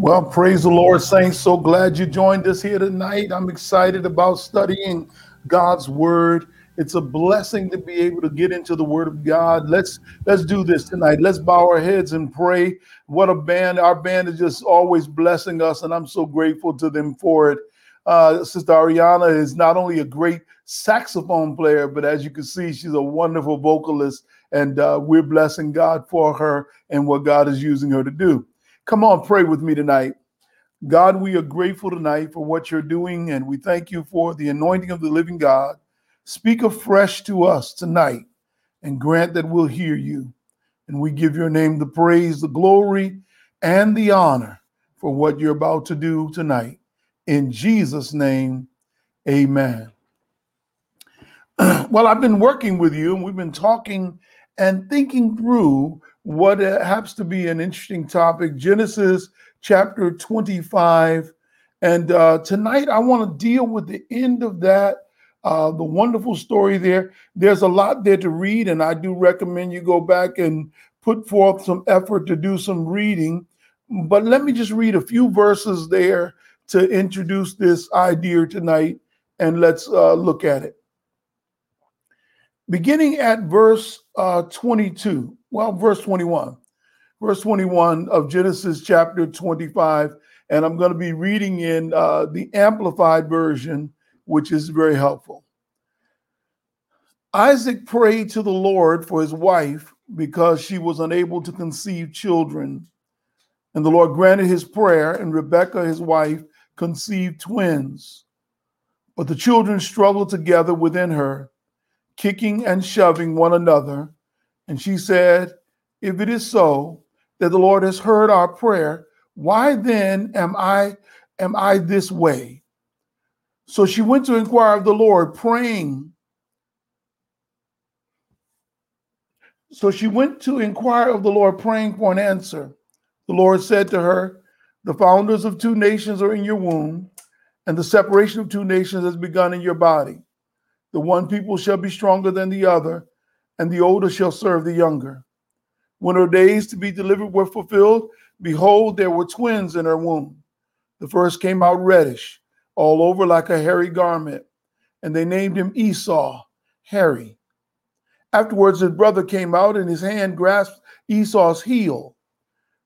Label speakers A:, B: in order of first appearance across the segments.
A: Well, praise the Lord, saints. So glad you joined us here tonight. I'm excited about studying God's word. It's a blessing to be able to get into the word of God. Let's let's do this tonight. Let's bow our heads and pray. What a band. Our band is just always blessing us, and I'm so grateful to them for it. Uh, Sister Ariana is not only a great saxophone player, but as you can see, she's a wonderful vocalist, and uh, we're blessing God for her and what God is using her to do. Come on, pray with me tonight. God, we are grateful tonight for what you're doing, and we thank you for the anointing of the living God. Speak afresh to us tonight and grant that we'll hear you. And we give your name the praise, the glory, and the honor for what you're about to do tonight. In Jesus' name, amen. well, I've been working with you, and we've been talking and thinking through what happens to be an interesting topic Genesis chapter 25. And uh, tonight I want to deal with the end of that, uh, the wonderful story there. There's a lot there to read, and I do recommend you go back and put forth some effort to do some reading. But let me just read a few verses there to introduce this idea tonight, and let's uh, look at it. Beginning at verse uh, 22, well, verse 21. Verse 21 of Genesis chapter 25. And I'm going to be reading in uh, the Amplified Version, which is very helpful. Isaac prayed to the Lord for his wife because she was unable to conceive children. And the Lord granted his prayer, and Rebekah, his wife, conceived twins. But the children struggled together within her, kicking and shoving one another and she said, If it is so that the Lord has heard our prayer, why then am I am I this way? So she went to inquire of the Lord, praying. So she went to inquire of the Lord, praying for an answer. The Lord said to her, The founders of two nations are in your womb, and the separation of two nations has begun in your body. The one people shall be stronger than the other and the older shall serve the younger. When her days to be delivered were fulfilled, behold, there were twins in her womb. The first came out reddish, all over like a hairy garment, and they named him Esau, hairy. Afterwards, his brother came out, and his hand grasped Esau's heel.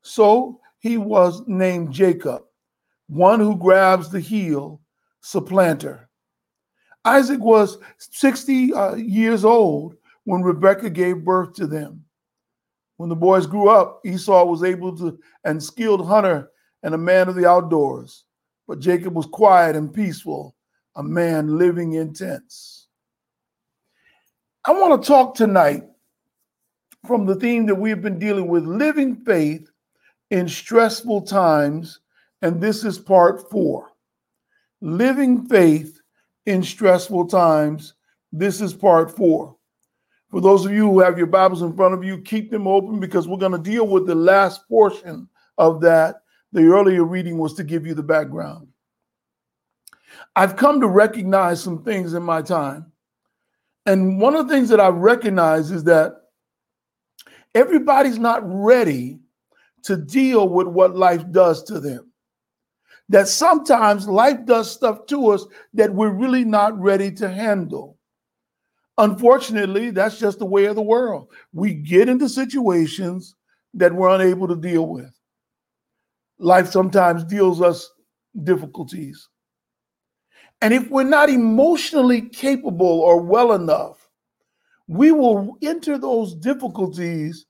A: So he was named Jacob, one who grabs the heel, supplanter. Isaac was 60 uh, years old when Rebekah gave birth to them. When the boys grew up, Esau was able to and skilled hunter and a man of the outdoors. But Jacob was quiet and peaceful, a man living in tents. I want to talk tonight from the theme that we've been dealing with living faith in stressful times. And this is part four living faith in stressful times. This is part four. For those of you who have your Bibles in front of you, keep them open because we're going to deal with the last portion of that. The earlier reading was to give you the background. I've come to recognize some things in my time. And one of the things that I've recognized is that everybody's not ready to deal with what life does to them. That sometimes life does stuff to us that we're really not ready to handle. Unfortunately, that's just the way of the world. We get into situations that we're unable to deal with. Life sometimes deals us difficulties. And if we're not emotionally capable or well enough, we will enter those difficulties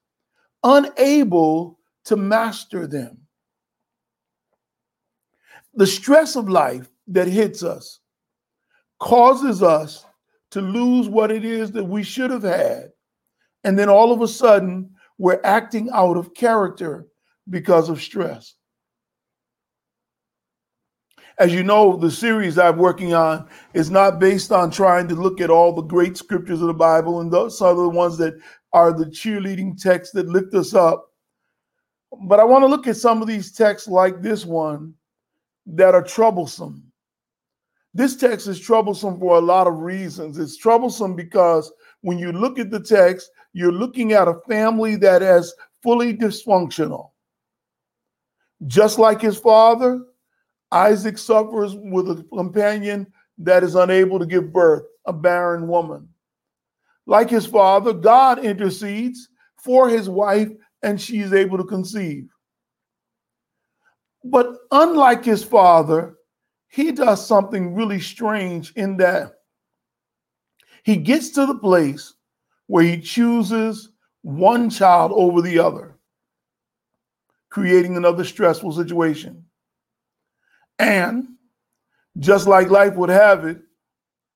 A: unable to master them. The stress of life that hits us causes us to lose what it is that we should have had. And then all of a sudden, we're acting out of character because of stress. As you know, the series I'm working on is not based on trying to look at all the great scriptures of the Bible, and those are the ones that are the cheerleading texts that lift us up. But I want to look at some of these texts like this one that are troublesome this text is troublesome for a lot of reasons. It's troublesome because when you look at the text, you're looking at a family that is fully dysfunctional. Just like his father, Isaac suffers with a companion that is unable to give birth, a barren woman. Like his father, God intercedes for his wife and she is able to conceive. But unlike his father, he does something really strange in that he gets to the place where he chooses one child over the other, creating another stressful situation. And just like life would have it,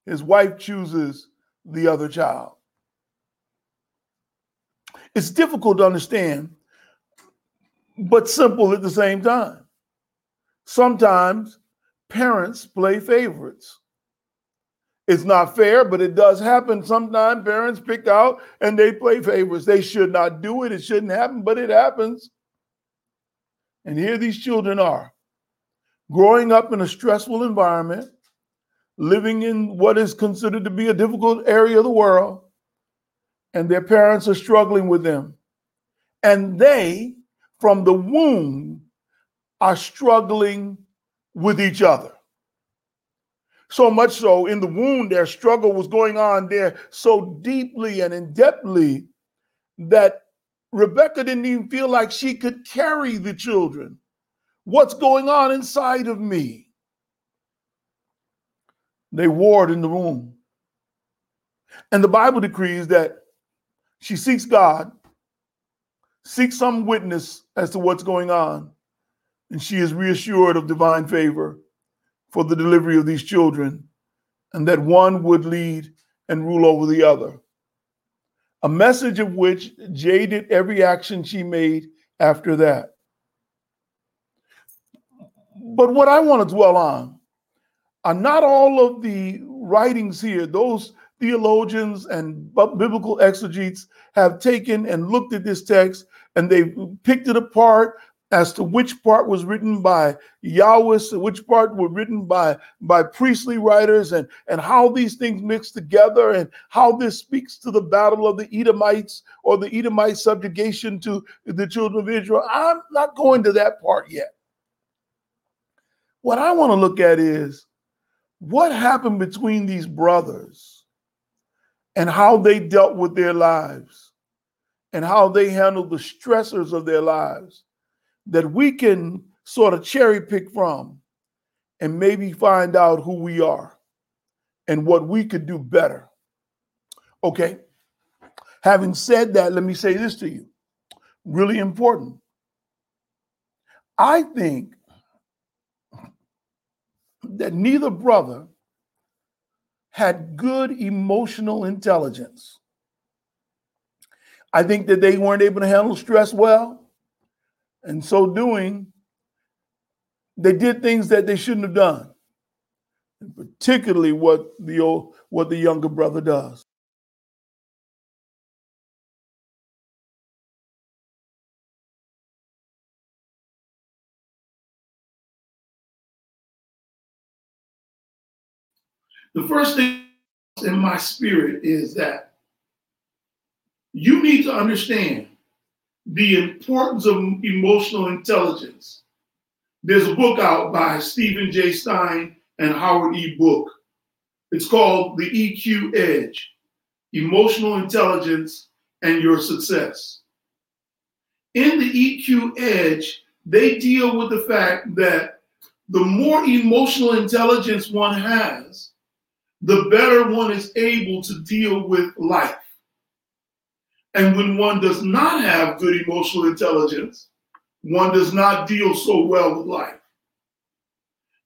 A: his wife chooses the other child. It's difficult to understand, but simple at the same time. Sometimes parents play favorites. It's not fair, but it does happen. Sometimes parents pick out and they play favorites. They should not do it. It shouldn't happen, but it happens. And here these children are growing up in a stressful environment, living in what is considered to be a difficult area of the world, and their parents are struggling with them. And they, from the womb, are struggling with each other. So much so in the womb, their struggle was going on there so deeply and in depthly that Rebecca didn't even feel like she could carry the children. What's going on inside of me? They warred in the womb. And the Bible decrees that she seeks God, seeks some witness as to what's going on, and she is reassured of divine favor for the delivery of these children, and that one would lead and rule over the other. A message of which jaded every action she made after that. But what I want to dwell on are not all of the writings here, those theologians and biblical exegetes have taken and looked at this text and they've picked it apart as to which part was written by Yahwist, which part were written by, by priestly writers, and, and how these things mix together, and how this speaks to the battle of the Edomites or the Edomite subjugation to the children of Israel. I'm not going to that part yet. What I want to look at is what happened between these brothers and how they dealt with their lives and how they handled the stressors of their lives that we can sort of cherry pick from and maybe find out who we are and what we could do better. Okay. Having said that, let me say this to you. Really important. I think that neither brother had good emotional intelligence. I think that they weren't able to handle stress well. And so doing, they did things that they shouldn't have done. And particularly what the old, what the younger brother does. The first thing in my spirit is that you need to understand the importance of emotional intelligence. There's a book out by Stephen J. Stein and Howard E. Book. It's called The EQ Edge Emotional Intelligence and Your Success. In the EQ Edge, they deal with the fact that the more emotional intelligence one has, the better one is able to deal with life. And when one does not have good emotional intelligence, one does not deal so well with life.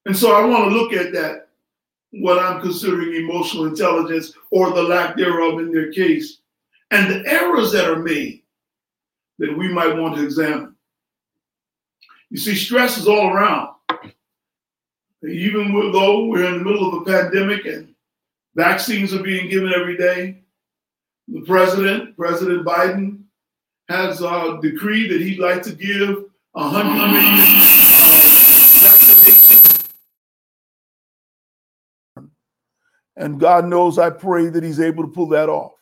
A: And so I want to look at that, what I'm considering emotional intelligence or the lack thereof in their case, and the errors that are made that we might want to examine. You see, stress is all around. Even though we're in the middle of a pandemic and vaccines are being given every day, the president, President Biden, has uh, decreed that he'd like to give a hundred million vaccinations. And God knows I pray that he's able to pull that off.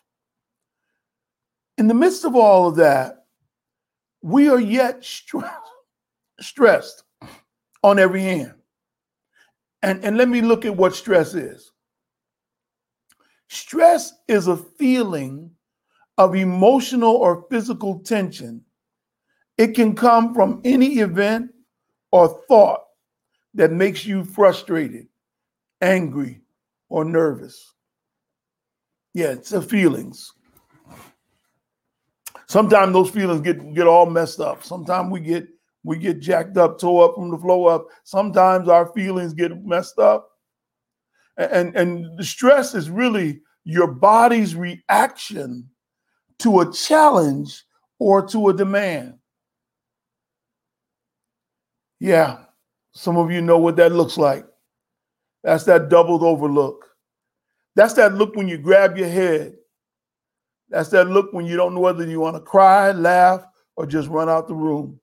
A: In the midst of all of that, we are yet stressed. stressed on every hand. And, and let me look at what stress is. Stress is a feeling of emotional or physical tension. It can come from any event or thought that makes you frustrated, angry, or nervous. Yeah, it's the feelings. Sometimes those feelings get get all messed up. Sometimes we get we get jacked up, tore up from the flow up. Sometimes our feelings get messed up. And, and the stress is really your body's reaction to a challenge or to a demand. Yeah, some of you know what that looks like. That's that doubled over look. That's that look when you grab your head. That's that look when you don't know whether you want to cry, laugh, or just run out the room.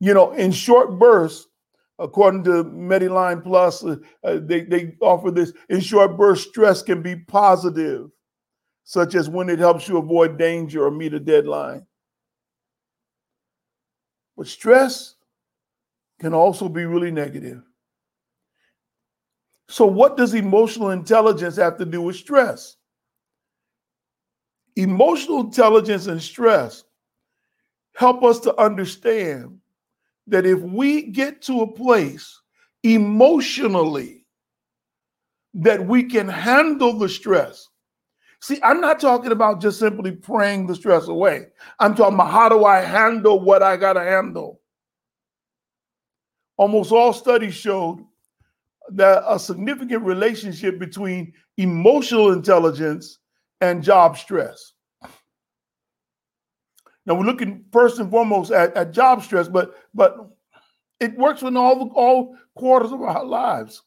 A: You know, in short bursts, according to Medline Plus, uh, uh, they, they offer this in short bursts, stress can be positive, such as when it helps you avoid danger or meet a deadline. But stress can also be really negative. So, what does emotional intelligence have to do with stress? Emotional intelligence and stress help us to understand that if we get to a place emotionally that we can handle the stress, see, I'm not talking about just simply praying the stress away. I'm talking about how do I handle what I got to handle. Almost all studies showed that a significant relationship between emotional intelligence and job stress. Now we're looking first and foremost at, at job stress, but but it works in all all quarters of our lives.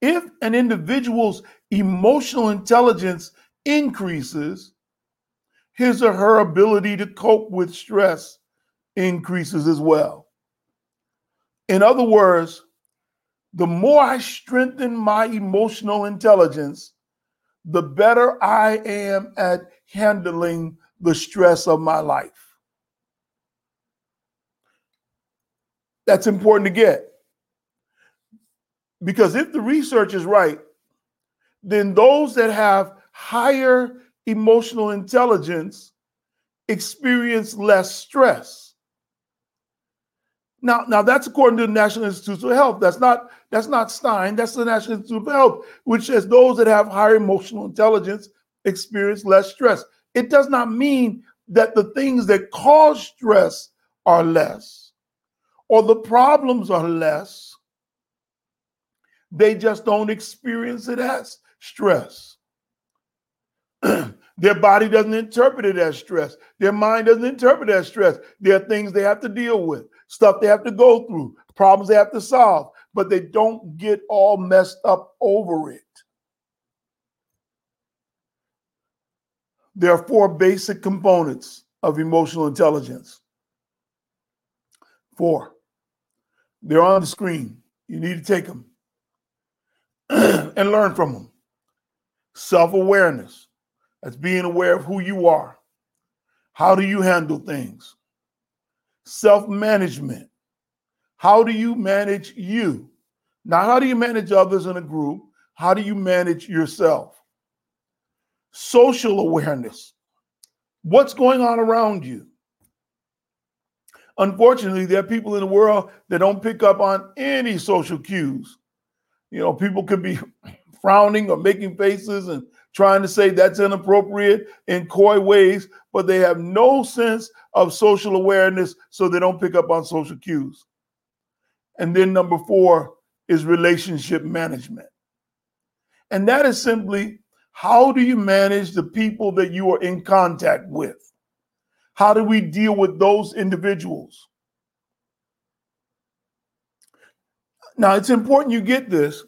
A: If an individual's emotional intelligence increases, his or her ability to cope with stress increases as well. In other words, the more I strengthen my emotional intelligence, the better I am at handling the stress of my life. That's important to get. Because if the research is right, then those that have higher emotional intelligence experience less stress. Now, now that's according to the National Institutes of Health. That's not that's not Stein. That's the National Institute of Health, which says those that have higher emotional intelligence experience less stress. It does not mean that the things that cause stress are less or the problems are less. They just don't experience it as stress. Their body doesn't interpret it as stress. Their mind doesn't interpret it as stress. There are things they have to deal with, stuff they have to go through, problems they have to solve, but they don't get all messed up over it. There are four basic components of emotional intelligence. Four. They're on the screen. You need to take them and learn from them. Self awareness. That's being aware of who you are. How do you handle things? Self management. How do you manage you? Not how do you manage others in a group? How do you manage yourself? Social awareness. What's going on around you? Unfortunately, there are people in the world that don't pick up on any social cues. You know, people could be frowning or making faces and trying to say that's inappropriate in coy ways, but they have no sense of social awareness, so they don't pick up on social cues. And then number four is relationship management. And that is simply how do you manage the people that you are in contact with? How do we deal with those individuals? Now, it's important you get this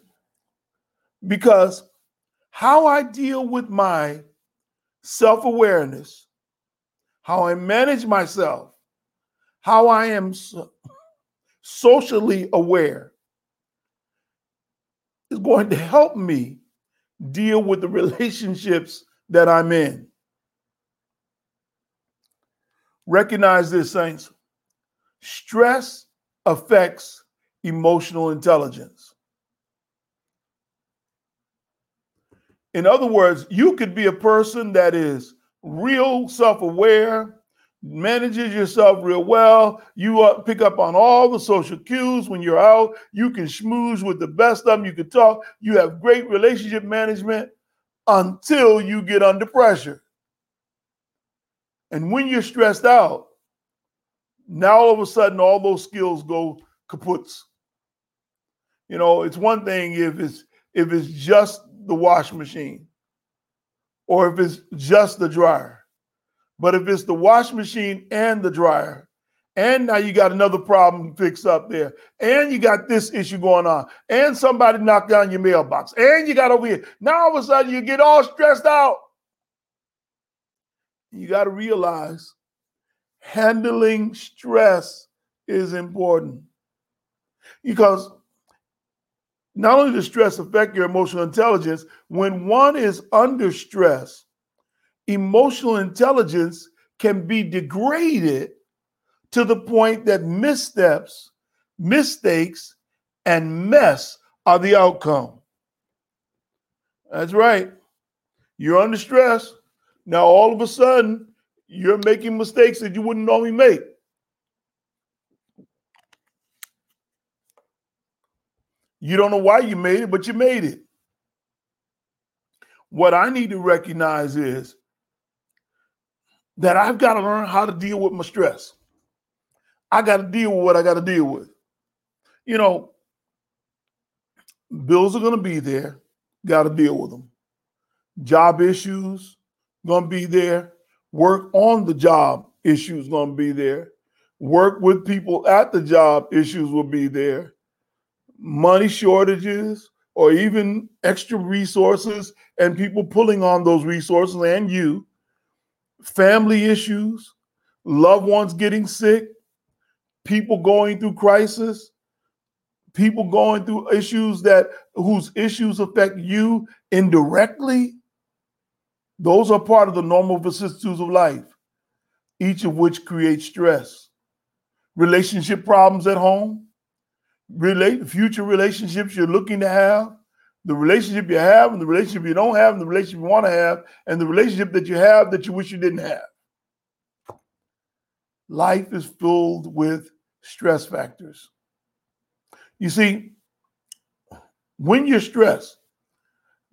A: because how I deal with my self awareness, how I manage myself, how I am socially aware is going to help me deal with the relationships that I'm in. Recognize this, saints. stress affects emotional intelligence. In other words, you could be a person that is real self aware, manages yourself real well. You uh, pick up on all the social cues when you're out. You can schmooze with the best of them. You can talk. You have great relationship management until you get under pressure. And when you're stressed out, now all of a sudden all those skills go kaputs. You know, it's one thing if it's if it's just the washing machine or if it's just the dryer. But if it's the wash machine and the dryer, and now you got another problem fixed up there, and you got this issue going on, and somebody knocked down your mailbox, and you got over here. Now all of a sudden you get all stressed out. You got to realize handling stress is important because not only does stress affect your emotional intelligence, when one is under stress, emotional intelligence can be degraded to the point that missteps, mistakes, and mess are the outcome. That's right. You're under stress. Now, all of a sudden, you're making mistakes that you wouldn't normally make. You don't know why you made it, but you made it. What I need to recognize is that I've got to learn how to deal with my stress. I got to deal with what I got to deal with. You know, bills are going to be there, got to deal with them. Job issues going to be there. Work on the job issues going to be there. Work with people at the job issues will be there. Money shortages or even extra resources and people pulling on those resources and you family issues, loved ones getting sick, people going through crisis, people going through issues that whose issues affect you indirectly. Those are part of the normal vicissitudes of life, each of which creates stress. Relationship problems at home, relate future relationships you're looking to have, the relationship you have and the relationship you don't have and the relationship you want to have and the relationship that you have that you wish you didn't have. Life is filled with stress factors. You see, when you're stressed,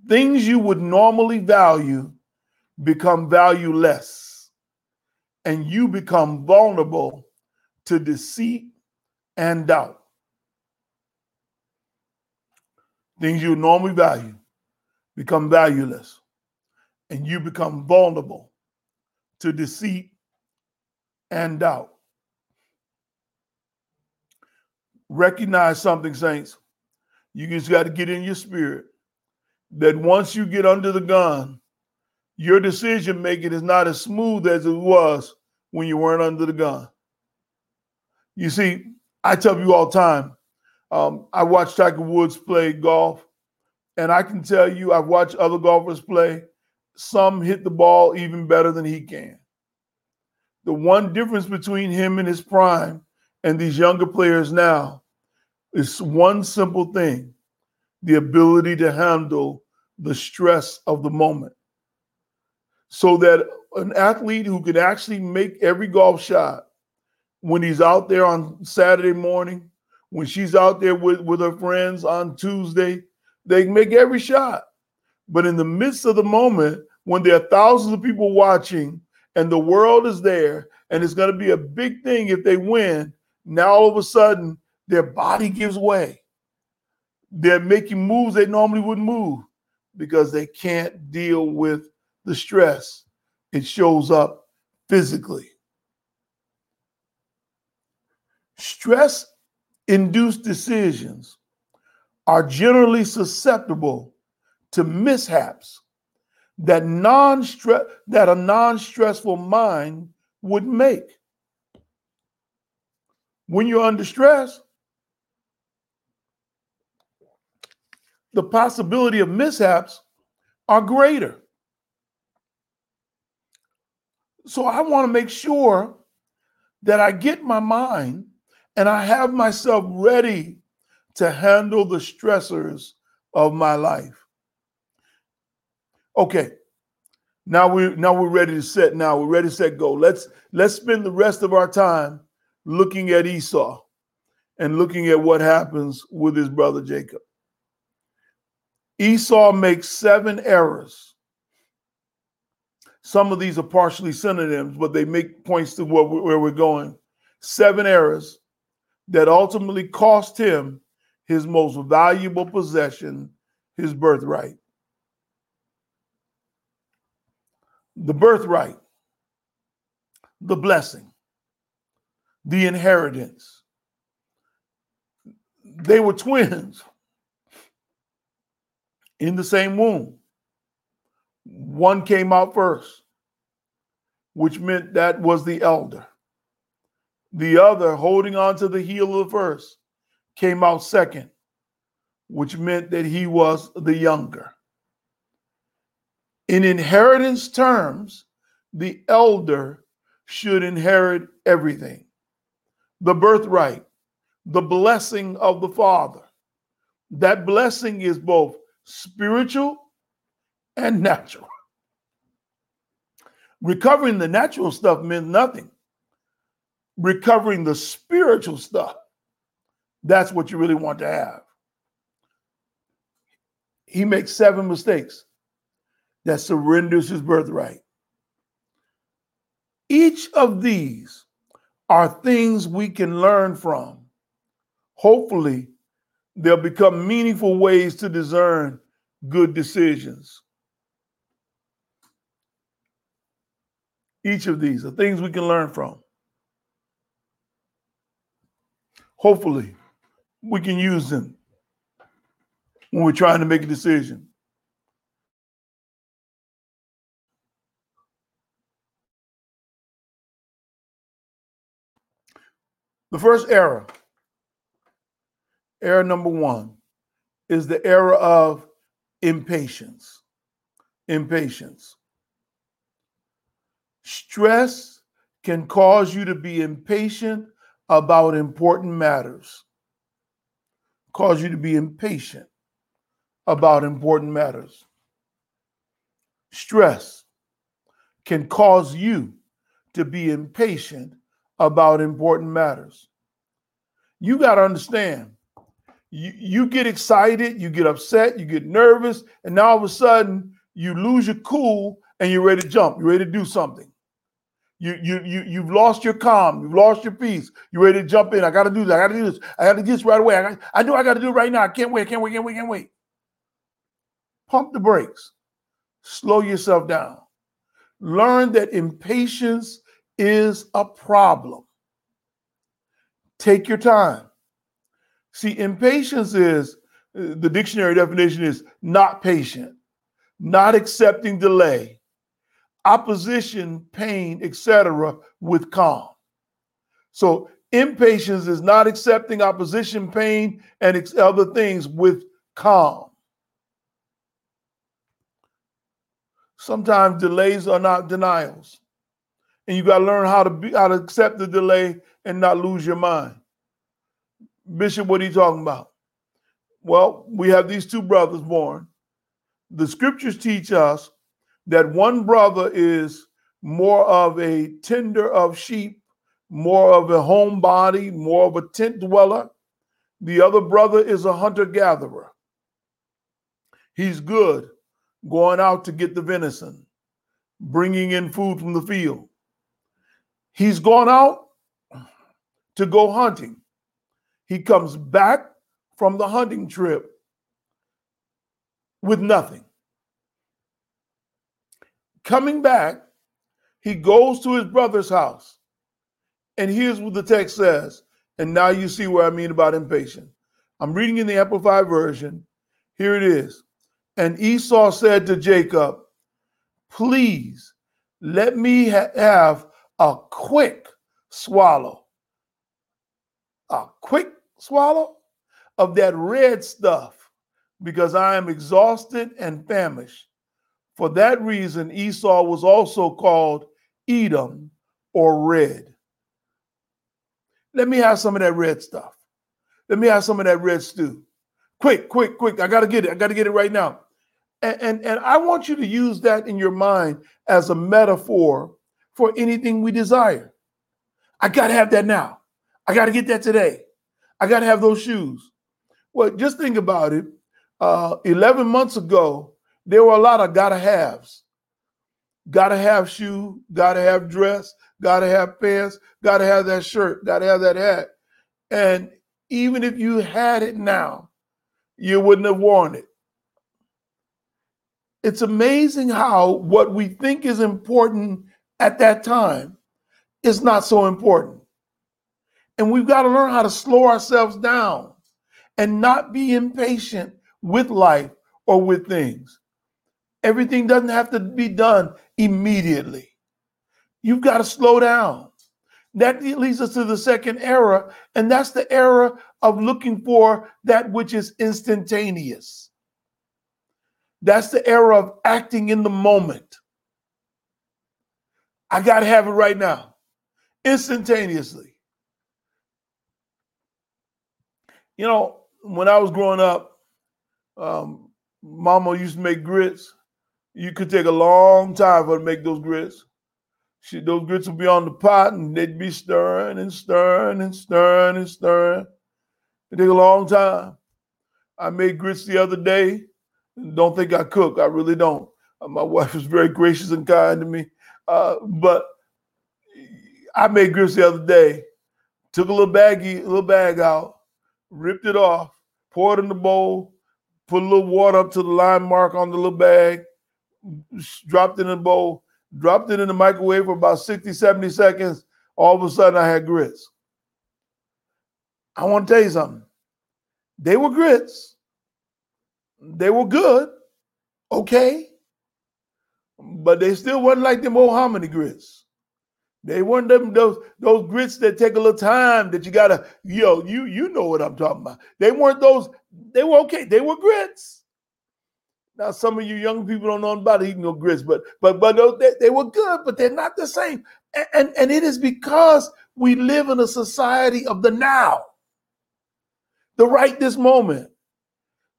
A: things you would normally value become valueless and you become vulnerable to deceit and doubt. Things you normally value become valueless, and you become vulnerable to deceit and doubt. Recognize something, saints. You just got to get in your spirit that once you get under the gun, your decision making is not as smooth as it was when you weren't under the gun. You see, I tell you all the time, um, I watched Tiger Woods play golf, and I can tell you, I've watched other golfers play. Some hit the ball even better than he can. The one difference between him and his prime and these younger players now is one simple thing the ability to handle the stress of the moment. So that an athlete who can actually make every golf shot when he's out there on Saturday morning when she's out there with, with her friends on Tuesday, they make every shot. But in the midst of the moment, when there are thousands of people watching and the world is there, and it's going to be a big thing if they win, now all of a sudden their body gives way. They're making moves they normally wouldn't move because they can't deal with the stress. It shows up physically. Stress induced decisions are generally susceptible to mishaps that non-stress that a non-stressful mind would make. When you're under stress, the possibility of mishaps are greater. So I want to make sure that I get my mind and I have myself ready to handle the stressors of my life. Okay. Now we're now we're ready to set now. We're ready to set go. Let's let's spend the rest of our time looking at Esau and looking at what happens with his brother Jacob. Esau makes seven errors. Some of these are partially synonyms, but they make points to where we're going. Seven errors that ultimately cost him his most valuable possession, his birthright. The birthright, the blessing, the inheritance. They were twins in the same womb. One came out first, which meant that was the elder. The other, holding on to the heel of the first, came out second, which meant that he was the younger. In inheritance terms, the elder should inherit everything the birthright, the blessing of the father. That blessing is both spiritual and natural. Recovering the natural stuff meant nothing. Recovering the spiritual stuff, that's what you really want to have. He makes seven mistakes that surrenders his birthright. Each of these are things we can learn from. Hopefully, they'll become meaningful ways to discern good decisions. Each of these are things we can learn from. Hopefully, we can use them when we're trying to make a decision. The first error, error number one, is the error of impatience. Impatience. Stress can cause you to be impatient about important matters. Cause you to be impatient about important matters. Stress can cause you to be impatient about important matters. You got to understand, you, you get excited, you get upset, you get nervous, and now all of a sudden you lose your cool and you're ready to jump, you're ready to do something. You you you you've lost your calm, you've lost your peace. You're ready to jump in. I gotta do this, I gotta do this, I gotta do this right away. I, got, I know I gotta do it right now. I can't wait, can't wait, can't wait, can't wait. Pump the brakes, slow yourself down. Learn that impatience is a problem. Take your time. See, impatience is uh, the dictionary definition is not patient, not accepting delay, opposition, pain, etc., with calm. So, impatience is not accepting opposition, pain, and other things with calm. Sometimes delays are not denials and you got to learn how to be how to accept the delay and not lose your mind. Bishop, what are you talking about? Well, we have these two brothers born. The scriptures teach us that one brother is more of a tender of sheep, more of a homebody, more of a tent dweller. The other brother is a hunter gatherer. He's good going out to get the venison, bringing in food from the field. He's gone out to go hunting. He comes back from the hunting trip with nothing. Coming back, he goes to his brother's house. And here's what the text says. And now you see what I mean about impatient. I'm reading in the Amplified Version. Here it is. And Esau said to Jacob, Please let me ha- have a quick swallow, a quick swallow of that red stuff because I am exhausted and famished. For that reason, Esau was also called Edom or red. Let me have some of that red stuff. Let me have some of that red stew. Quick, quick, quick. I got to get it. I got to get it right now. And, and, and I want you to use that in your mind as a metaphor for anything we desire. I got to have that now. I got to get that today. I got to have those shoes. Well, just think about it. Uh, 11 months ago, there were a lot of gotta haves. Gotta have shoe, gotta have dress, gotta have pants, gotta have that shirt, gotta have that hat. And even if you had it now, you wouldn't have worn it. It's amazing how what we think is important at that time is not so important. And we've got to learn how to slow ourselves down and not be impatient with life or with things. Everything doesn't have to be done immediately. You've got to slow down. That leads us to the second era, and that's the era of looking for that which is instantaneous. That's the era of acting in the moment. I got to have it right now, instantaneously. You know, when I was growing up, um, Mama used to make grits. You could take a long time for to make those grits. She, those grits would be on the pot and they'd be stirring and stirring and stirring and stirring. It take a long time. I made grits the other day. Don't think I cook. I really don't. Uh, my wife was very gracious and kind to me. Uh, but I made grits the other day. Took a little baggie, a little bag out, ripped it off, poured it in the bowl, put a little water up to the line mark on the little bag, dropped it in the bowl, dropped it in the microwave for about 60, 70 seconds. All of a sudden, I had grits. I want to tell you something. They were grits. They were good, okay, but they still wasn't like them old hominy grits. They weren't them those those grits that take a little time that you gotta yo you you know what I'm talking about. They weren't those. They were okay. They were grits. Now some of you young people don't know about eating no grits, but but but they, they were good, but they're not the same. And, and and it is because we live in a society of the now, the right this moment,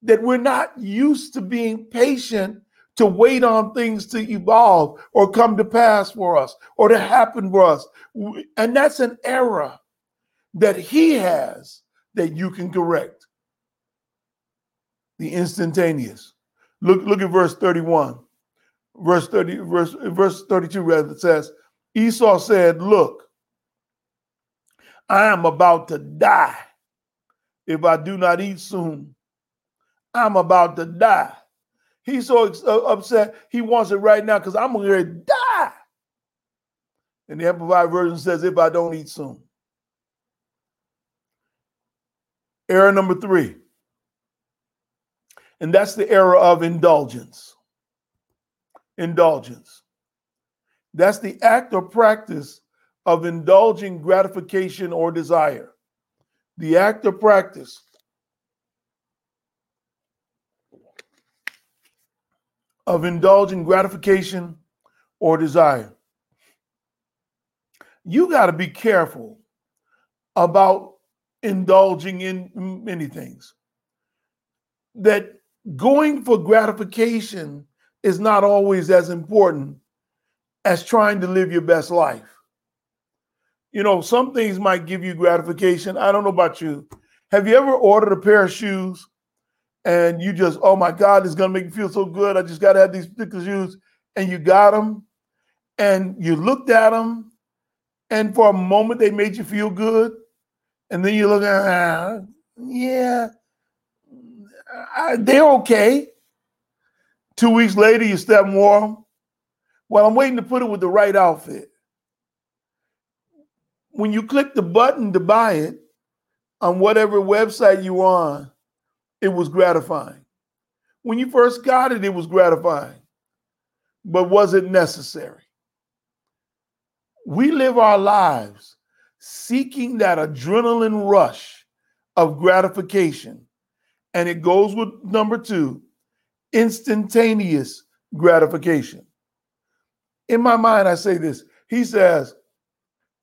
A: that we're not used to being patient to wait on things to evolve or come to pass for us or to happen for us. And that's an error that he has that you can correct. The instantaneous. Look, look at verse 31. Verse 30, verse, verse 32, rather, says, Esau said, Look, I am about to die if I do not eat soon. I'm about to die. He's so uh, upset. He wants it right now because I'm going to die. And the Amplified Version says, if I don't eat soon. Error number three. And that's the era of indulgence. Indulgence. That's the act or practice of indulging gratification or desire. The act or practice of indulging gratification or desire. You got to be careful about indulging in many things. That going for gratification is not always as important as trying to live your best life. You know, some things might give you gratification. I don't know about you. Have you ever ordered a pair of shoes and you just, oh my God, it's gonna make me feel so good. I just gotta have these particular shoes, and you got them, and you looked at them, and for a moment they made you feel good, and then you look at, ah, yeah, I, they're okay. Two weeks later, you step warm. Well, I'm waiting to put it with the right outfit. When you click the button to buy it on whatever website you're on, it was gratifying. When you first got it, it was gratifying. But was it necessary? We live our lives seeking that adrenaline rush of gratification. And it goes with number two instantaneous gratification. In my mind, I say this. He says,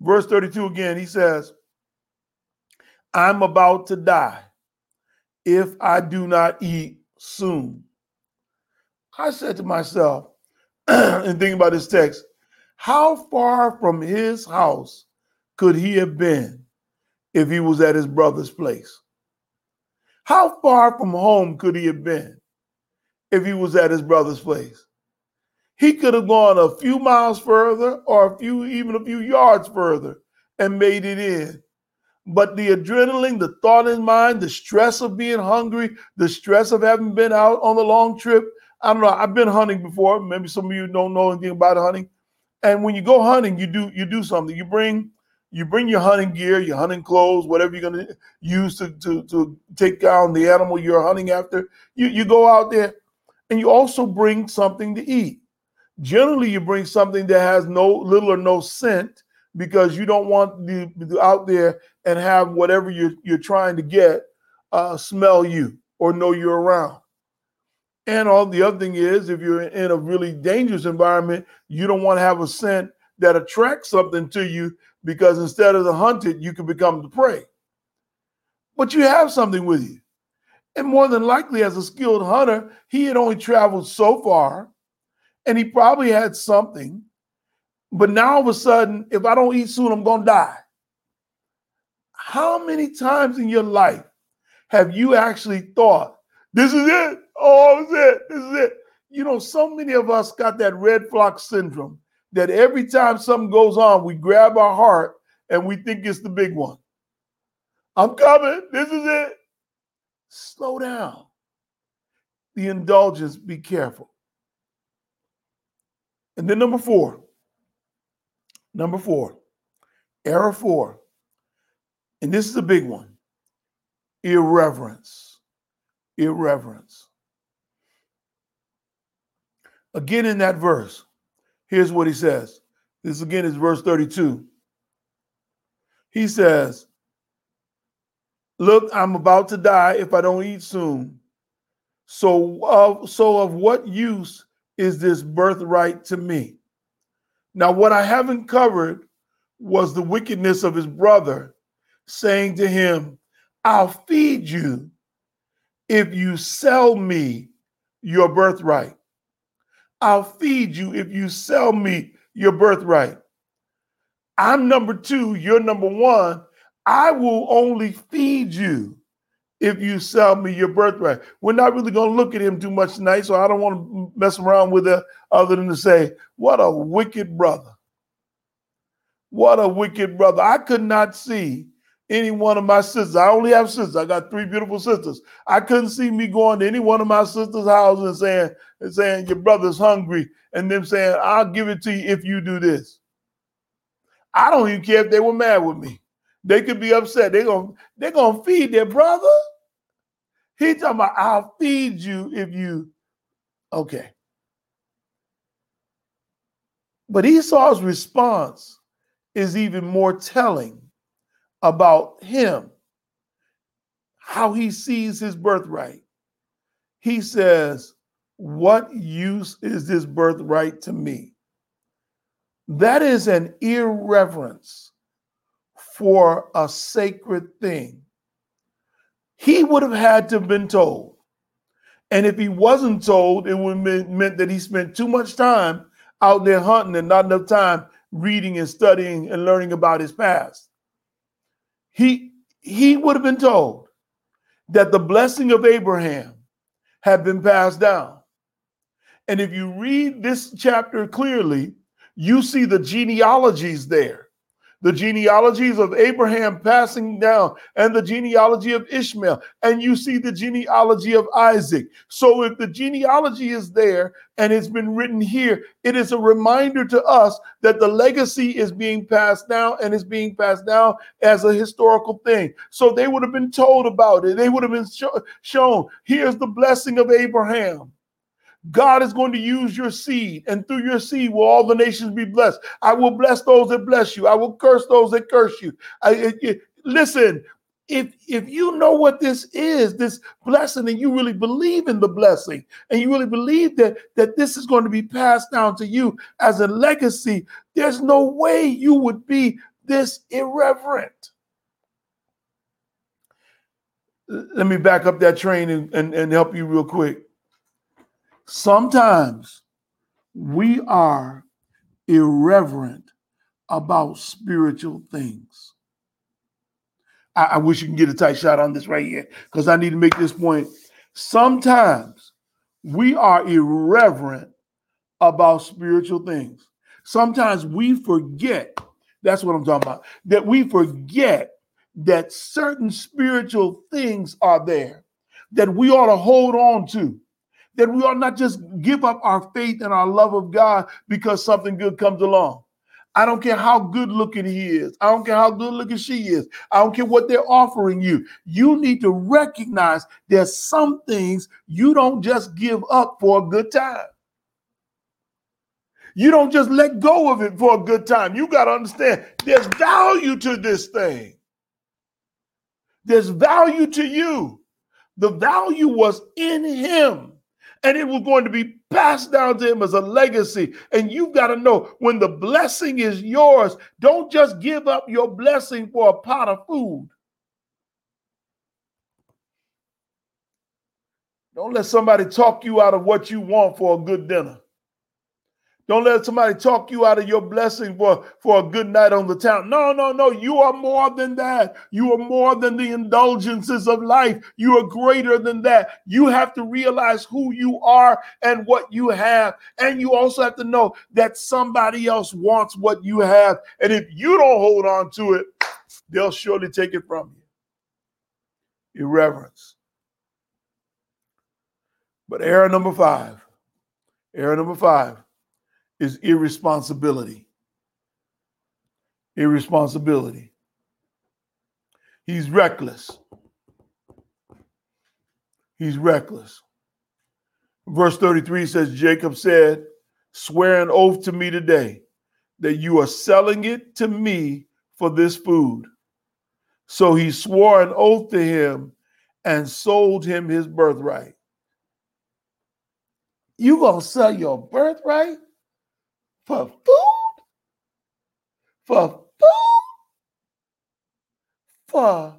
A: verse 32 again, he says, I'm about to die if I do not eat soon. I said to myself, and thinking about this text, how far from his house could he have been if he was at his brother's place? How far from home could he have been if he was at his brother's place? He could have gone a few miles further or a few, even a few yards further and made it in. But the adrenaline, the thought in mind, the stress of being hungry, the stress of having been out on the long trip. I don't know. I've been hunting before. Maybe some of you don't know anything about hunting. And when you go hunting, you do you do something. You bring you bring your hunting gear, your hunting clothes, whatever you're going to use to, to, to take down the animal you're hunting after. You, you go out there and you also bring something to eat. Generally, you bring something that has no little or no scent because you don't want to be out there and have whatever you're, you're trying to get uh, smell you or know you're around. And all the other thing is, if you're in a really dangerous environment, you don't want to have a scent that attracts something to you because instead of the hunted, you can become the prey. But you have something with you. And more than likely, as a skilled hunter, he had only traveled so far and he probably had something. But now all of a sudden, if I don't eat soon, I'm going to die. How many times in your life have you actually thought, this is it? Oh, this is it. This is it. You know, so many of us got that Redd Foxx syndrome that every time something goes on, we grab our heart and we think it's the big one. I'm coming. This is it. Slow down. The indulgence, be careful. And then number four, number four, error four, and this is a big one irreverence. Irreverence. Again, in that verse, Here's what he says. This again is verse 32. He says, Look, I'm about to die if I don't eat soon. So, uh, so of what use is this birthright to me? Now, what I haven't covered was the wickedness of his brother saying to him, I'll feed you if you sell me your birthright. I'll feed you if you sell me your birthright. I'm number two, you're number one. I will only feed you if you sell me your birthright. We're not really going to look at him too much tonight, so I don't want to mess around with it other than to say, what a wicked brother. What a wicked brother. I could not see any one of my sisters. I only have sisters. I got three beautiful sisters. I couldn't see me going to any one of my sisters' houses and saying, and saying, Your brother's hungry, and them saying, I'll give it to you if you do this. I don't even care if they were mad with me. They could be upset. They're gonna, they're gonna feed their brother. He talking about I'll feed you if you okay. But Esau's response is even more telling about him, how he sees his birthright. He says, What use is this birthright to me? That is an irreverence for a sacred thing. He would have had to have been told. And if he wasn't told, it would have meant that he spent too much time out there hunting and not enough time reading and studying and learning about his past he he would have been told that the blessing of Abraham had been passed down. And if you read this chapter clearly, you see the genealogies there the genealogies of Abraham passing down, and the genealogy of Ishmael, and you see the genealogy of Isaac. So, if the genealogy is there and it's been written here, it is a reminder to us that the legacy is being passed down and is being passed down as a historical thing. So, they would have been told about it, they would have been shown here's the blessing of Abraham. God is going to use your seed, and through your seed will all the nations be blessed. I will bless those that bless you. I will curse those that curse you. I, it, it, listen, if if you know what this is, this blessing, and you really believe in the blessing, and you really believe that that this is going to be passed down to you as a legacy, there's no way you would be this irreverent. let me back up that train and, and, and help you real quick. Sometimes we are irreverent about spiritual things. I, I wish you can get a tight shot on this right here because I need to make this point. Sometimes we are irreverent about spiritual things. Sometimes we forget, that's what I'm talking about, that we forget that certain spiritual things are there that we ought to hold on to. That we ought not just give up our faith and our love of God because something good comes along. I don't care how good looking he is. I don't care how good looking she is. I don't care what they're offering you. You need to recognize there's some things you don't just give up for a good time. You don't just let go of it for a good time. You got to understand there's value to this thing. There's value to you. The value was in him and it was going to be passed down to him as a legacy. And you've got to know when the blessing is yours, don't just give up your blessing for a pot of food. Don't let somebody talk you out of what you want for a good dinner. Don't let somebody talk you out of your blessing for, for a good night on the town. No, no, no. You are more than that. You are more than the indulgences of life. You are greater than that. You have to realize who you are and what you have. And you also have to know that somebody else wants what you have. And if you don't hold on to it, they'll surely take it from you. Irreverence. But error number five, error number five is irresponsibility. Irresponsibility. He's reckless. He's reckless. Verse 33 says, Jacob said, Swear an oath to me today that you are selling it to me for this food. So he swore an oath to him and sold him his birthright. You gonna sell your birthright for food? For food? For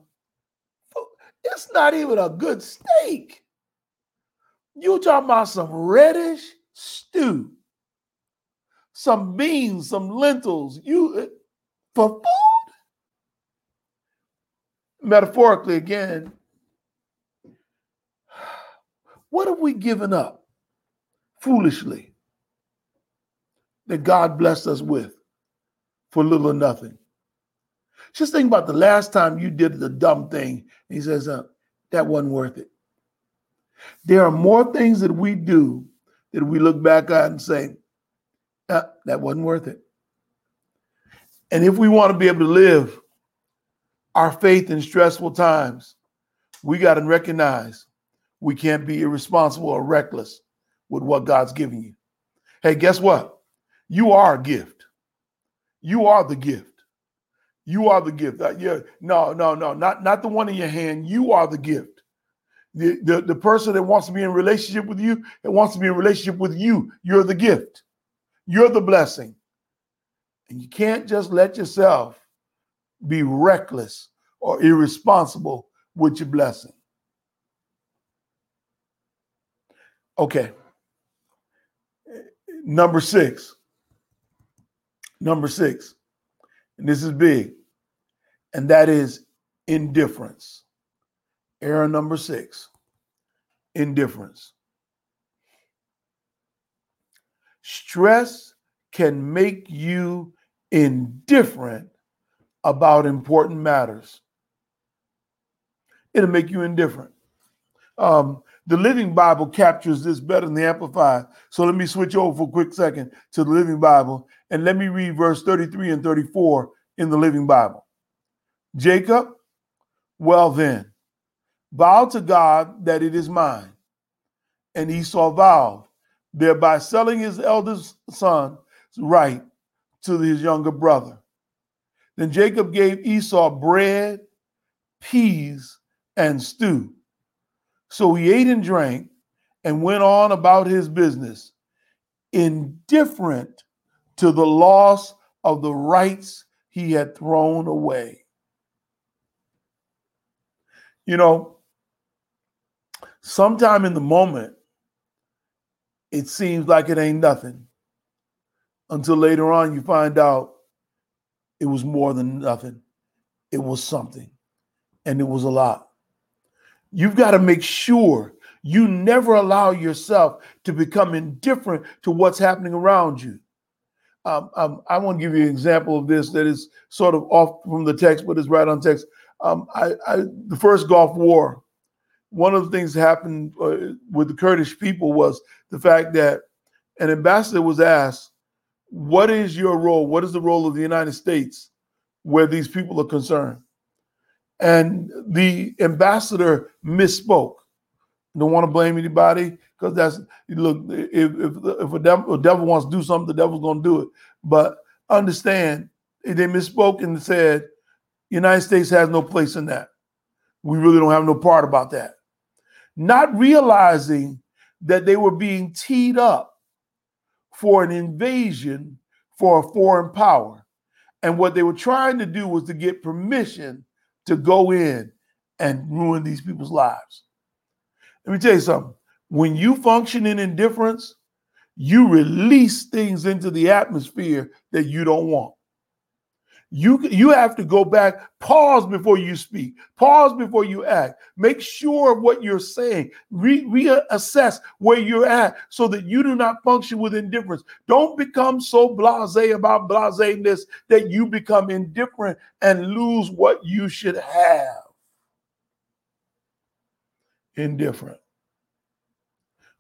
A: food? It's not even a good steak. You talking about some reddish stew, some beans, some lentils. You uh, for food? Metaphorically, again, what have we given up foolishly? That God blessed us with for little or nothing. Just think about the last time you did the dumb thing. He says, uh, that wasn't worth it. There are more things that we do that we look back at and say, uh, that wasn't worth it. And if we want to be able to live our faith in stressful times, we got to recognize we can't be irresponsible or reckless with what God's giving you. Hey, guess what? You are a gift. You are the gift. You are the gift. Uh, yeah, no, no, no, not not the one in your hand. You are the gift. The, the, the person that wants to be in relationship with you, that wants to be in relationship with you, you're the gift. You're the blessing. And you can't just let yourself be reckless or irresponsible with your blessing. Okay. Number six, Number six, and this is big, and that is indifference. Error number six indifference. Stress can make you indifferent about important matters. It'll make you indifferent. Um, the Living Bible captures this better than the Amplified. So let me switch over for a quick second to the Living Bible and let me read verse 33 and 34 in the Living Bible. Jacob, well then, vow to God that it is mine. And Esau vowed, thereby selling his eldest son's right to his younger brother. Then Jacob gave Esau bread, peas, and stew so he ate and drank and went on about his business, indifferent to the loss of the rights he had thrown away. You know, sometime in the moment, it seems like it ain't nothing until later on you find out it was more than nothing. It was something, and it was a lot. You've got to make sure you never allow yourself to become indifferent to what's happening around you. Um, um, I want to give you an example of this that is sort of off from the text, but is right on text. Um, I, I, the first Gulf War, one of the things that happened uh, with the Kurdish people was the fact that an ambassador was asked, What is your role? What is the role of the United States where these people are concerned? And the ambassador misspoke. Don't want to blame anybody because that's look. If if if a devil, a devil wants to do something, the devil's going to do it. But understand, eh, they misspoke and said, "United States has no place in that. We really don't have no part about that." Not realizing that they were being teed up for an invasion for a foreign power, and what they were trying to do was to get permission to go in and ruin these people's lives. Let me tell you something. When you function in indifference, you release things into the atmosphere that you don't want. You, you have to go back, pause before you speak, pause before you act. Make sure of what you're saying, Re- reassess where you're at so that you do not function with indifference. Don't become so blase about blaseness that you become indifferent and lose what you should have. Indifferent.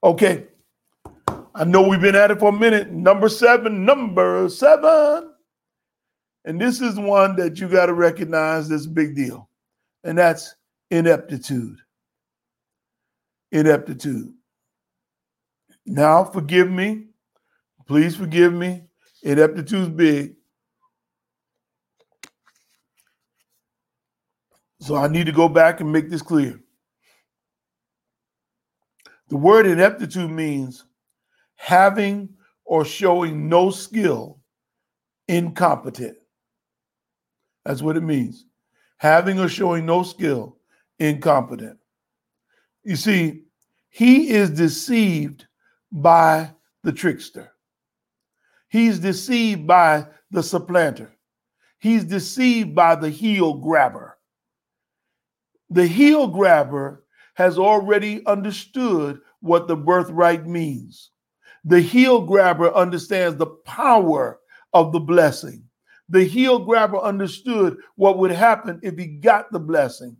A: Okay. I know we've been at it for a minute. Number seven, number seven. And this is one that you got to recognize that's a big deal. And that's ineptitude. Ineptitude. Now, forgive me. Please forgive me. Ineptitude's big. So I need to go back and make this clear. The word ineptitude means having or showing no skill, incompetent. That's what it means. Having or showing no skill, incompetent. You see, he is deceived by the trickster. He's deceived by the supplanter. He's deceived by the heel grabber. The heel grabber has already understood what the birthright means. The heel grabber understands the power of the blessing. The heel grabber understood what would happen if he got the blessing.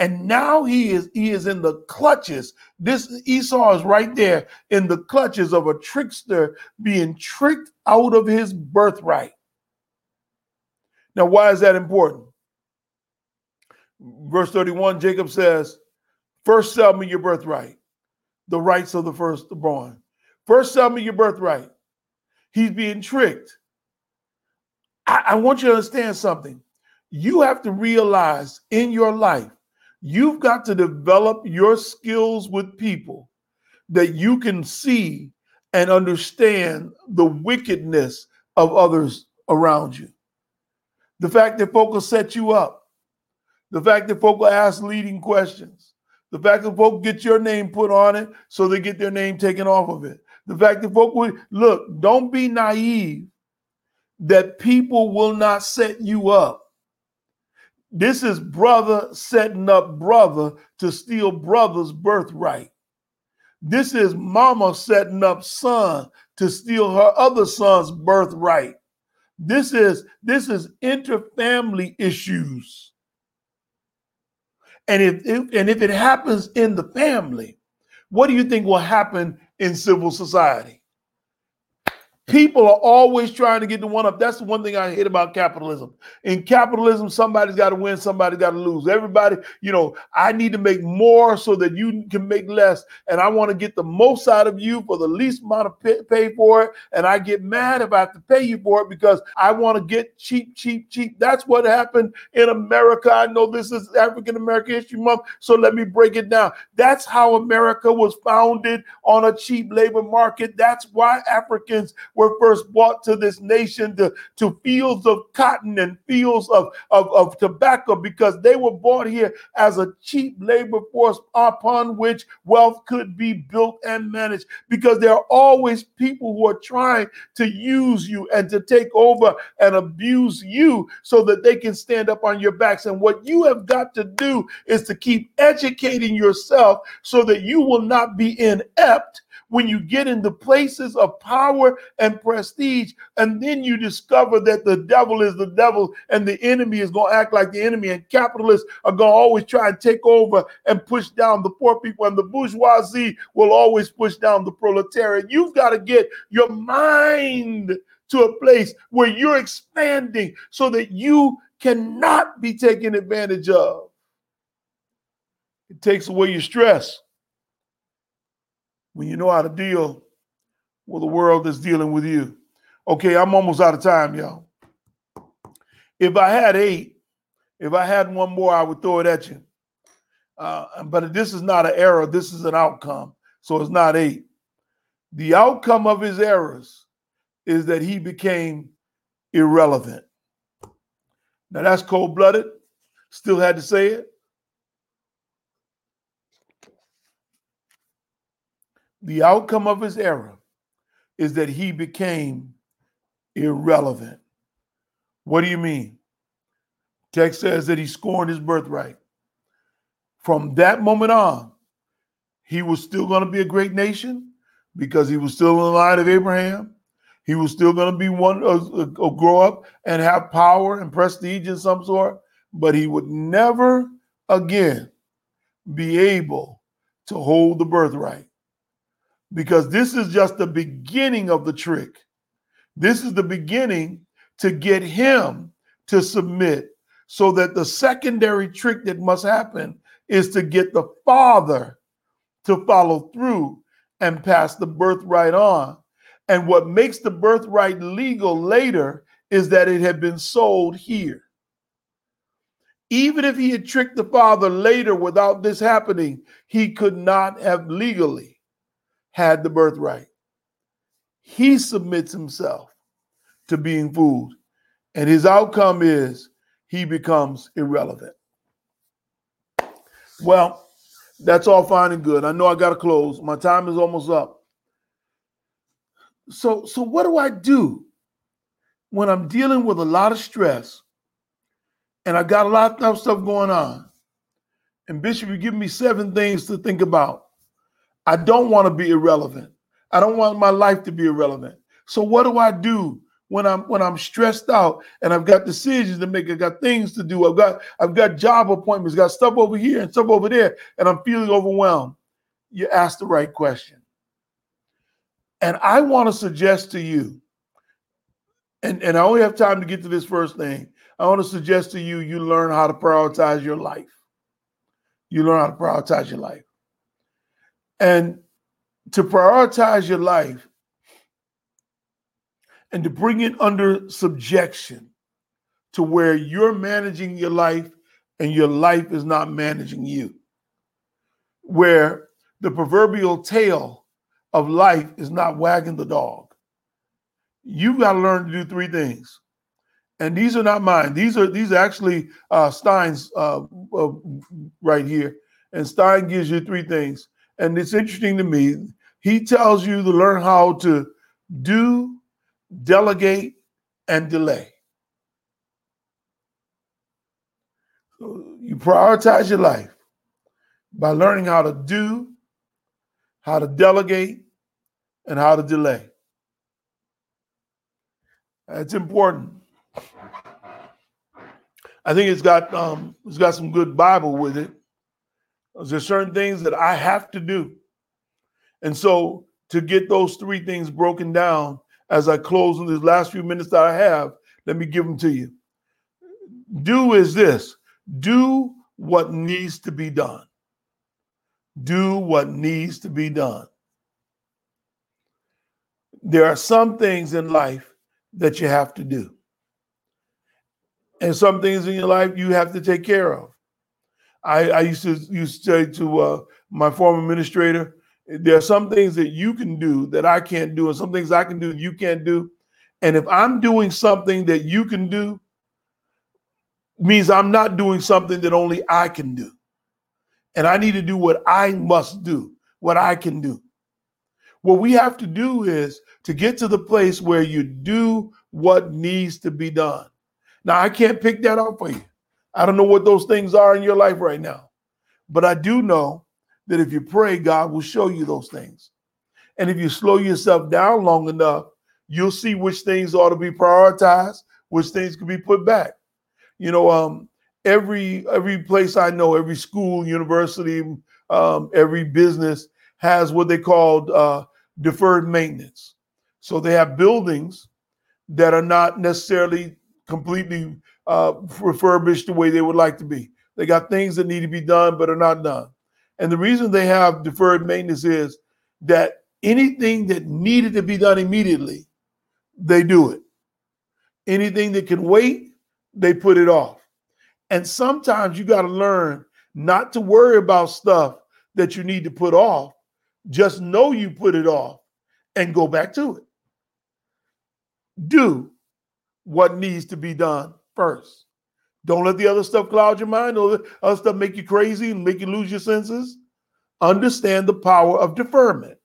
A: And now he is he is in the clutches. This Esau is right there in the clutches of a trickster being tricked out of his birthright. Now, why is that important? Verse 31, Jacob says, First, sell me your birthright, the rights of the firstborn. First, sell me your birthright. He's being tricked. I, I want you to understand something. You have to realize in your life, you've got to develop your skills with people that you can see and understand the wickedness of others around you. The fact that folk will set you up, the fact that folk will ask leading questions, the fact that folk get your name put on it so they get their name taken off of it. The fact that folk look, don't be naive that people will not set you up. This is brother setting up brother to steal brother's birthright. This is mama setting up son to steal her other son's birthright. This is this is interfamily issues. And if, if, and if it happens in the family, what do you think will happen in civil society? People are always trying to get the one up. That's the one thing I hate about capitalism. In capitalism, somebody's got to win, somebody's got to lose. Everybody, you know, I need to make more so that you can make less. And I want to get the most out of you for the least amount of pay, pay for it. And I get mad if I have to pay you for it because I want to get cheap, cheap, cheap. That's what happened in America. I know this is African American History Month, so let me break it down. That's how America was founded on a cheap labor market. That's why Africans were first brought to this nation to, to fields of cotton and fields of, of, of tobacco because they were brought here as a cheap labor force upon which wealth could be built and managed because there are always people who are trying to use you and to take over and abuse you so that they can stand up on your backs. And what you have got to do is to keep educating yourself so that you will not be inept when you get into places of power and prestige, and then you discover that the devil is the devil and the enemy is going to act like the enemy, and capitalists are going to always try and take over and push down the poor people, and the bourgeoisie will always push down the proletariat. You've got to get your mind to a place where you're expanding so that you cannot be taken advantage of. It takes away your stress when you know how to deal with the world that's dealing with you. Okay, I'm almost out of time, y'all. If I had eight, if I had one more, I would throw it at you. Uh, but this is not an error, this is an outcome. So it's not eight. The outcome of his errors is that he became irrelevant. Now that's cold blooded. Still had to say it. The outcome of his error is that he became irrelevant. What do you mean? Text says that he scorned his birthright. From that moment on, he was still going to be a great nation because he was still in the line of Abraham. He was still going to be one, uh, uh, grow up and have power and prestige in some sort, but he would never again be able to hold the birthright because this is just the beginning of the trick. This is the beginning to get him to submit so that the secondary trick that must happen is to get the father to follow through and pass the birthright on. And what makes the birthright legal later is that it had been sold here. Even if he had tricked the father later without this happening, he could not have legally had the birthright. He submits himself to being fooled, and his outcome is he becomes irrelevant. Well, that's all fine and good. I know I got to close. My time is almost up. So, so what do I do when I'm dealing with a lot of stress and I got a lot of stuff going on? And Bishop, you give me seven things to think about I don't want to be irrelevant. I don't want my life to be irrelevant. So what do I do when I'm when I'm stressed out and I've got decisions to make, I've got things to do, I've got I've got job appointments, got stuff over here and stuff over there, and I'm feeling overwhelmed? You ask the right question. And I want to suggest to you, and, and I only have time to get to this first thing. I want to suggest to you, you learn how to prioritize your life. You learn how to prioritize your life. And to prioritize your life and to bring it under subjection to where you're managing your life and your life is not managing you. Where the proverbial tail of life is not wagging the dog. You've got to learn to do three things. And these are not mine. These are these are actually uh, Stein's uh, uh, right here. And Stein gives you three things and it's interesting to me. He tells you to learn how to do, delegate, and delay. So you prioritize your life by learning how to do, how to delegate, and how to delay. That's important. I think it's got um, it's got some good Bible with it. There's certain things that I have to do. And so to get those three things broken down as I close in these last few minutes that I have, let me give them to you. Do is this do what needs to be done. Do what needs to be done. There are some things in life that you have to do. And some things in your life you have to take care of. I, I used to used to say to uh, my former administrator There are some things that you can do that I can't do, and some things I can do that you can't do. And if I'm doing something that you can do, means I'm not doing something that only I can do. And I need to do what I must do, what I can do. What we have to do is to get to the place where you do what needs to be done. Now, I can't pick that up for you. I don't know what those things are in your life right now. But I do know that if you pray, God will show you those things. And if you slow yourself down long enough, you'll see which things ought to be prioritized, which things can be put back. You know, um, every every place I know, every school, university, um, every business has what they call uh, deferred maintenance. So they have buildings that are not necessarily completely uh, refurbished the way they would like to be. They got things that need to be done but are not done. And the reason they have deferred maintenance is that anything that needed to be done immediately, they do it. Anything that can wait, they put it off. And sometimes you got to learn not to worry about stuff that you need to put off. Just know you put it off and go back to it. Do what needs to be done first. Don't let the other stuff cloud your mind or other stuff make you crazy and make you lose your senses. Understand the power of deferment.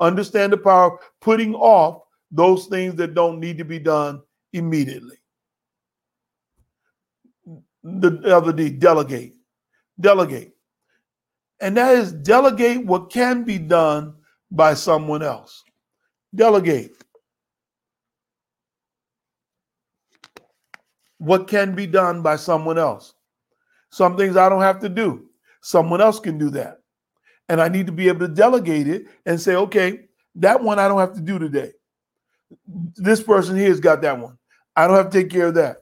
A: Understand the power of putting off those things that don't need to be done immediately. The other D, delegate. Delegate. And that is delegate what can be done by someone else. Delegate. What can be done by someone else. Some things I don't have to do, someone else can do that. And I need to be able to delegate it and say, okay, that one I don't have to do today. This person here has got that one. I don't have to take care of that.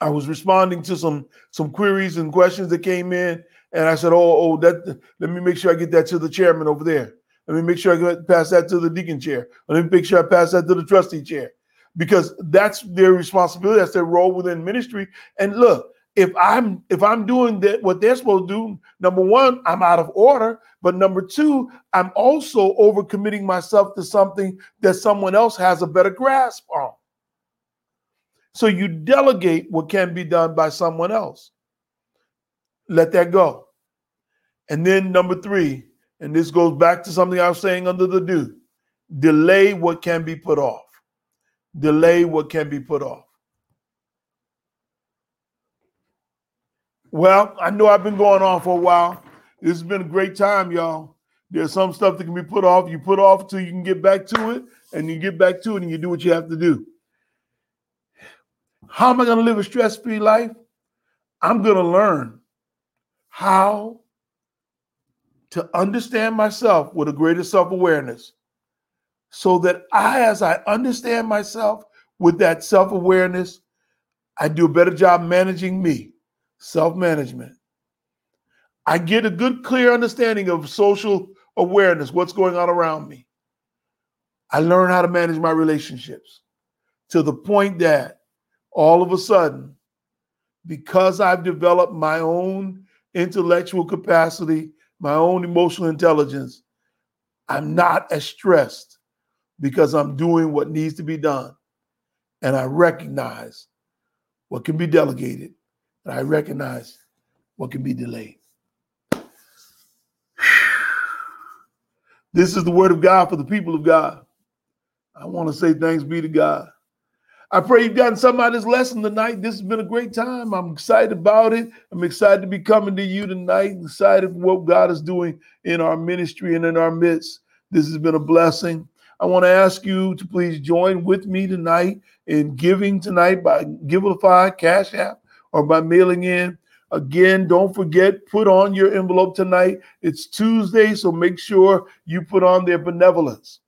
A: I was responding to some some queries and questions that came in, and I said, "Oh, oh, that. Let me make sure I get that to the chairman over there. Let me make sure I pass that to the deacon chair. Let me make sure I pass that to the trustee chair because that's their responsibility, that's their role within ministry. And look, if I'm if I'm doing that what they're supposed to do, number one, I'm out of order. But number two, I'm also overcommitting myself to something that someone else has a better grasp on. So you delegate what can be done by someone else. Let that go. And then number three, and this goes back to something I was saying under the do, delay what can be put off delay what can be put off. Well, I know I've been going on for a while. This has been a great time, y'all. There's some stuff that can be put off. You put off until you can get back to it, and you get back to it and you do what you have to do. How am I going to live a stress free life? I'm going to learn how to understand myself with a greater self awareness so that I, as I understand myself with that self awareness, I do a better job managing me, self management. I get a good, clear understanding of social awareness, what's going on around me. I learn how to manage my relationships to the point that all of a sudden, because I've developed my own intellectual capacity, my own emotional intelligence, I'm not as stressed because I'm doing what needs to be done. And I recognize what can be delegated, and I recognize what can be delayed. This is the word of God for the people of God. I want to say thanks be to God. I pray you've gotten something out of this lesson tonight. This has been a great time. I'm excited about it. I'm excited to be coming to you tonight, excited for what God is doing in our ministry and in our midst. This has been a blessing. I want to ask you to please join with me tonight in giving tonight by Givelify, Cash App, or by mailing in. Again, don't forget, put on your envelope tonight. It's Tuesday, so make sure you put on their benevolence.